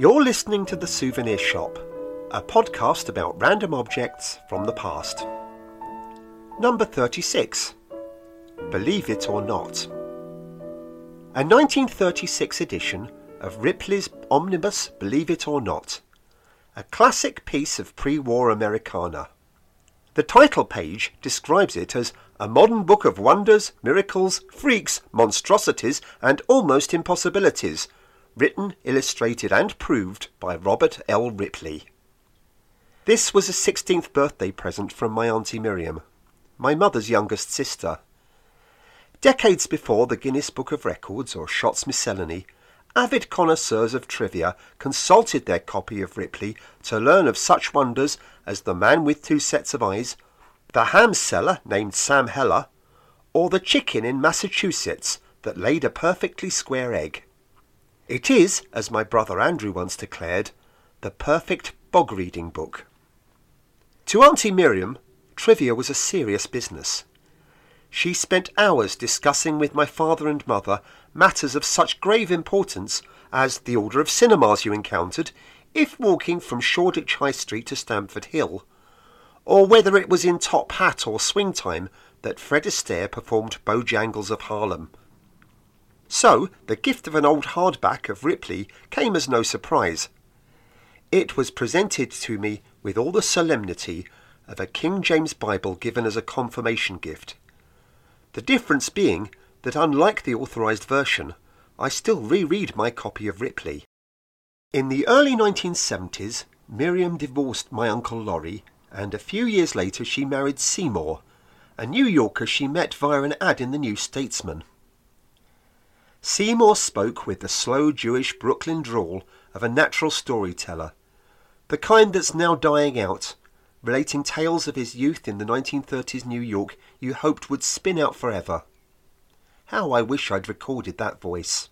You're listening to The Souvenir Shop, a podcast about random objects from the past. Number 36 Believe It or Not. A 1936 edition of Ripley's omnibus Believe It or Not, a classic piece of pre war Americana. The title page describes it as a modern book of wonders, miracles, freaks, monstrosities, and almost impossibilities, written, illustrated, and proved by Robert L. Ripley. This was a 16th birthday present from my Auntie Miriam, my mother's youngest sister. Decades before the Guinness Book of Records or Schott's Miscellany, avid connoisseurs of trivia consulted their copy of Ripley to learn of such wonders as the man with two sets of eyes, the ham seller named Sam Heller, or the chicken in Massachusetts that laid a perfectly square egg. It is, as my brother Andrew once declared, the perfect bog reading book. To Auntie Miriam, trivia was a serious business. She spent hours discussing with my father and mother matters of such grave importance as the order of cinemas you encountered if walking from Shoreditch High Street to Stamford Hill, or whether it was in top hat or swing time that Fred Astaire performed Bojangles of Harlem. So, the gift of an old hardback of Ripley came as no surprise. It was presented to me with all the solemnity of a King James Bible given as a confirmation gift. The difference being that unlike the authorized version, I still reread my copy of Ripley. In the early 1970s, Miriam divorced my Uncle Laurie, and a few years later she married Seymour, a New Yorker she met via an ad in the New Statesman. Seymour spoke with the slow Jewish Brooklyn drawl of a natural storyteller, the kind that's now dying out, relating tales of his youth in the 1930s New York you hoped would spin out forever. How I wish I'd recorded that voice.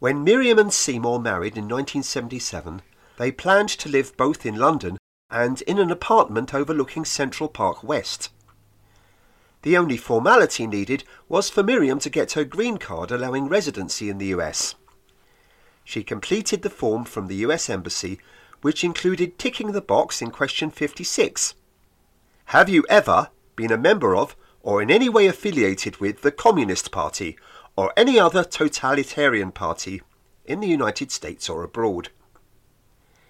When Miriam and Seymour married in 1977, they planned to live both in London and in an apartment overlooking Central Park West. The only formality needed was for Miriam to get her green card allowing residency in the US. She completed the form from the US Embassy which included ticking the box in question 56. Have you ever been a member of or in any way affiliated with the Communist Party or any other totalitarian party in the United States or abroad?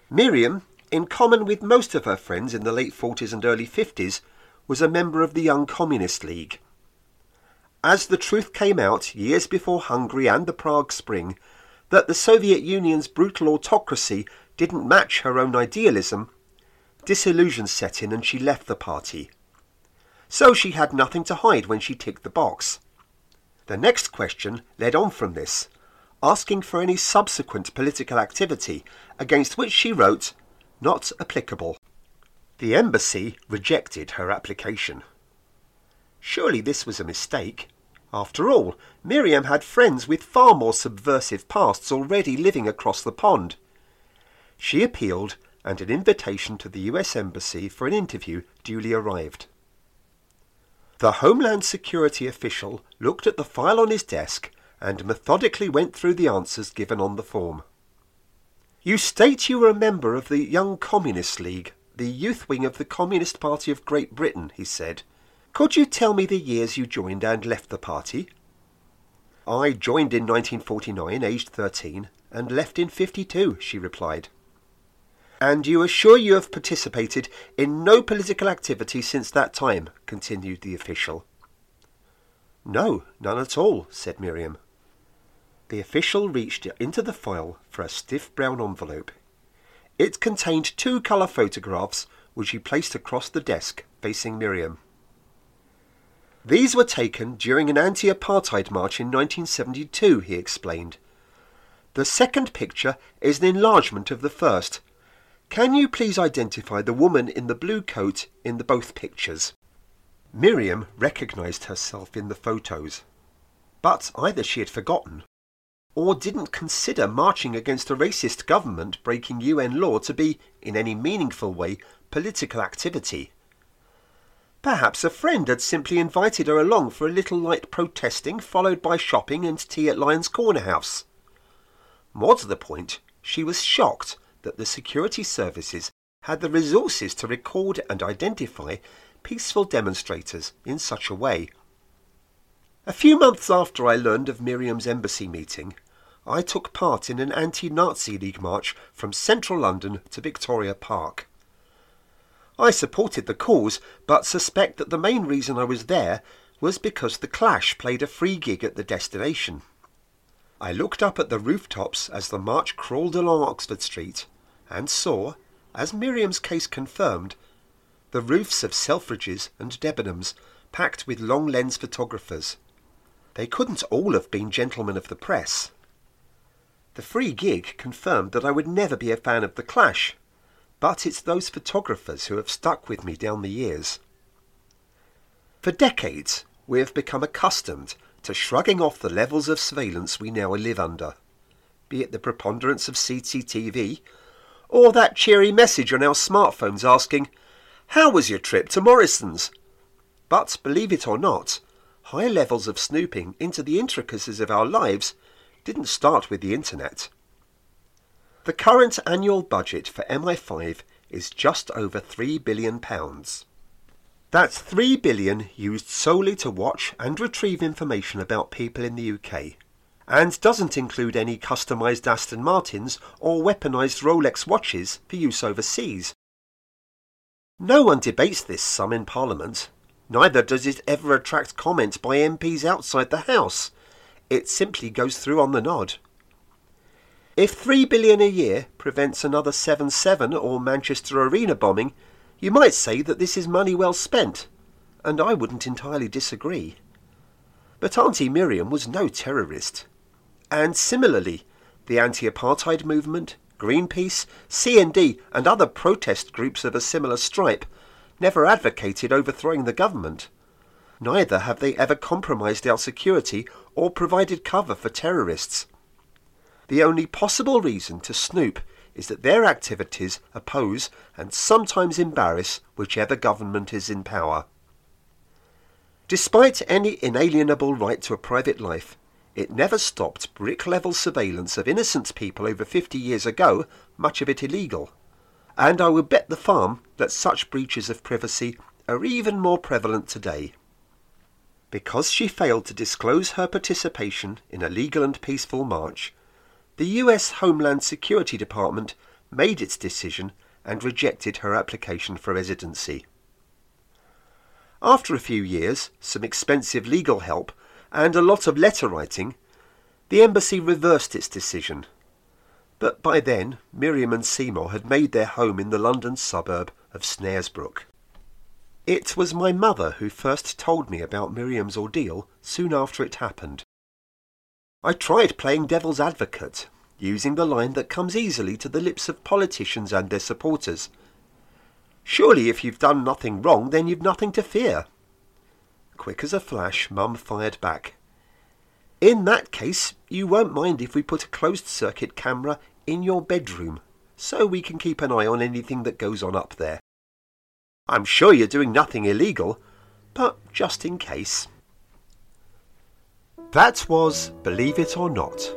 Miriam, in common with most of her friends in the late 40s and early 50s, was a member of the Young Communist League. As the truth came out years before Hungary and the Prague Spring that the Soviet Union's brutal autocracy didn't match her own idealism, disillusion set in and she left the party. So she had nothing to hide when she ticked the box. The next question led on from this, asking for any subsequent political activity, against which she wrote, not applicable. The embassy rejected her application. Surely this was a mistake. After all, Miriam had friends with far more subversive pasts already living across the pond. She appealed, and an invitation to the US Embassy for an interview duly arrived. The Homeland Security official looked at the file on his desk and methodically went through the answers given on the form. You state you were a member of the Young Communist League, the youth wing of the Communist Party of Great Britain, he said. Could you tell me the years you joined and left the party? I joined in 1949, aged 13, and left in 52, she replied. And you are sure you have participated in no political activity since that time, continued the official. No, none at all, said Miriam. The official reached into the file for a stiff brown envelope. It contained two colour photographs which he placed across the desk facing Miriam. These were taken during an anti apartheid march in 1972, he explained. The second picture is an enlargement of the first, can you please identify the woman in the blue coat in the both pictures? Miriam recognized herself in the photos, but either she had forgotten or didn't consider marching against a racist government breaking UN law to be, in any meaningful way, political activity. Perhaps a friend had simply invited her along for a little light protesting, followed by shopping and tea at Lyons Corner House. More to the point, she was shocked that the security services had the resources to record and identify peaceful demonstrators in such a way. A few months after I learned of Miriam's embassy meeting, I took part in an anti-Nazi League march from central London to Victoria Park. I supported the cause, but suspect that the main reason I was there was because the Clash played a free gig at the destination. I looked up at the rooftops as the march crawled along Oxford Street and saw, as Miriam's case confirmed, the roofs of Selfridges and Debenhams packed with long lens photographers. They couldn't all have been gentlemen of the press. The free gig confirmed that I would never be a fan of The Clash, but it's those photographers who have stuck with me down the years. For decades, we have become accustomed to shrugging off the levels of surveillance we now live under, be it the preponderance of CCTV, or that cheery message on our smartphones asking, How was your trip to Morrison's? But believe it or not, high levels of snooping into the intricacies of our lives didn't start with the internet. The current annual budget for MI5 is just over £3 billion. That's 3 billion used solely to watch and retrieve information about people in the UK, and doesn't include any customised Aston Martins or weaponised Rolex watches for use overseas. No one debates this sum in Parliament, neither does it ever attract comment by MPs outside the House. It simply goes through on the nod. If 3 billion a year prevents another 7-7 or Manchester Arena bombing, you might say that this is money well spent, and I wouldn't entirely disagree. But Auntie Miriam was no terrorist. And similarly, the anti-apartheid movement, Greenpeace, CND and other protest groups of a similar stripe never advocated overthrowing the government. Neither have they ever compromised our security or provided cover for terrorists. The only possible reason to snoop is that their activities oppose and sometimes embarrass whichever government is in power. Despite any inalienable right to a private life, it never stopped brick level surveillance of innocent people over 50 years ago, much of it illegal. And I would bet the farm that such breaches of privacy are even more prevalent today. Because she failed to disclose her participation in a legal and peaceful march, the US Homeland Security Department made its decision and rejected her application for residency. After a few years, some expensive legal help, and a lot of letter writing, the embassy reversed its decision. But by then, Miriam and Seymour had made their home in the London suburb of Snaresbrook. It was my mother who first told me about Miriam's ordeal soon after it happened. I tried playing devil's advocate, using the line that comes easily to the lips of politicians and their supporters. Surely if you've done nothing wrong, then you've nothing to fear. Quick as a flash, Mum fired back. In that case, you won't mind if we put a closed circuit camera in your bedroom, so we can keep an eye on anything that goes on up there. I'm sure you're doing nothing illegal, but just in case. That was Believe It or Not,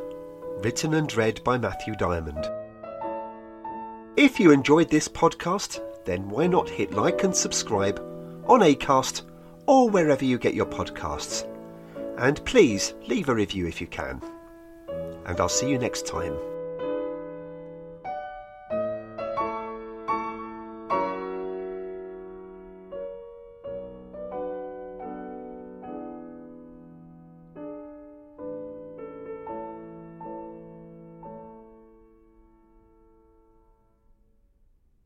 written and read by Matthew Diamond. If you enjoyed this podcast, then why not hit like and subscribe on Acast or wherever you get your podcasts. And please leave a review if you can. And I'll see you next time.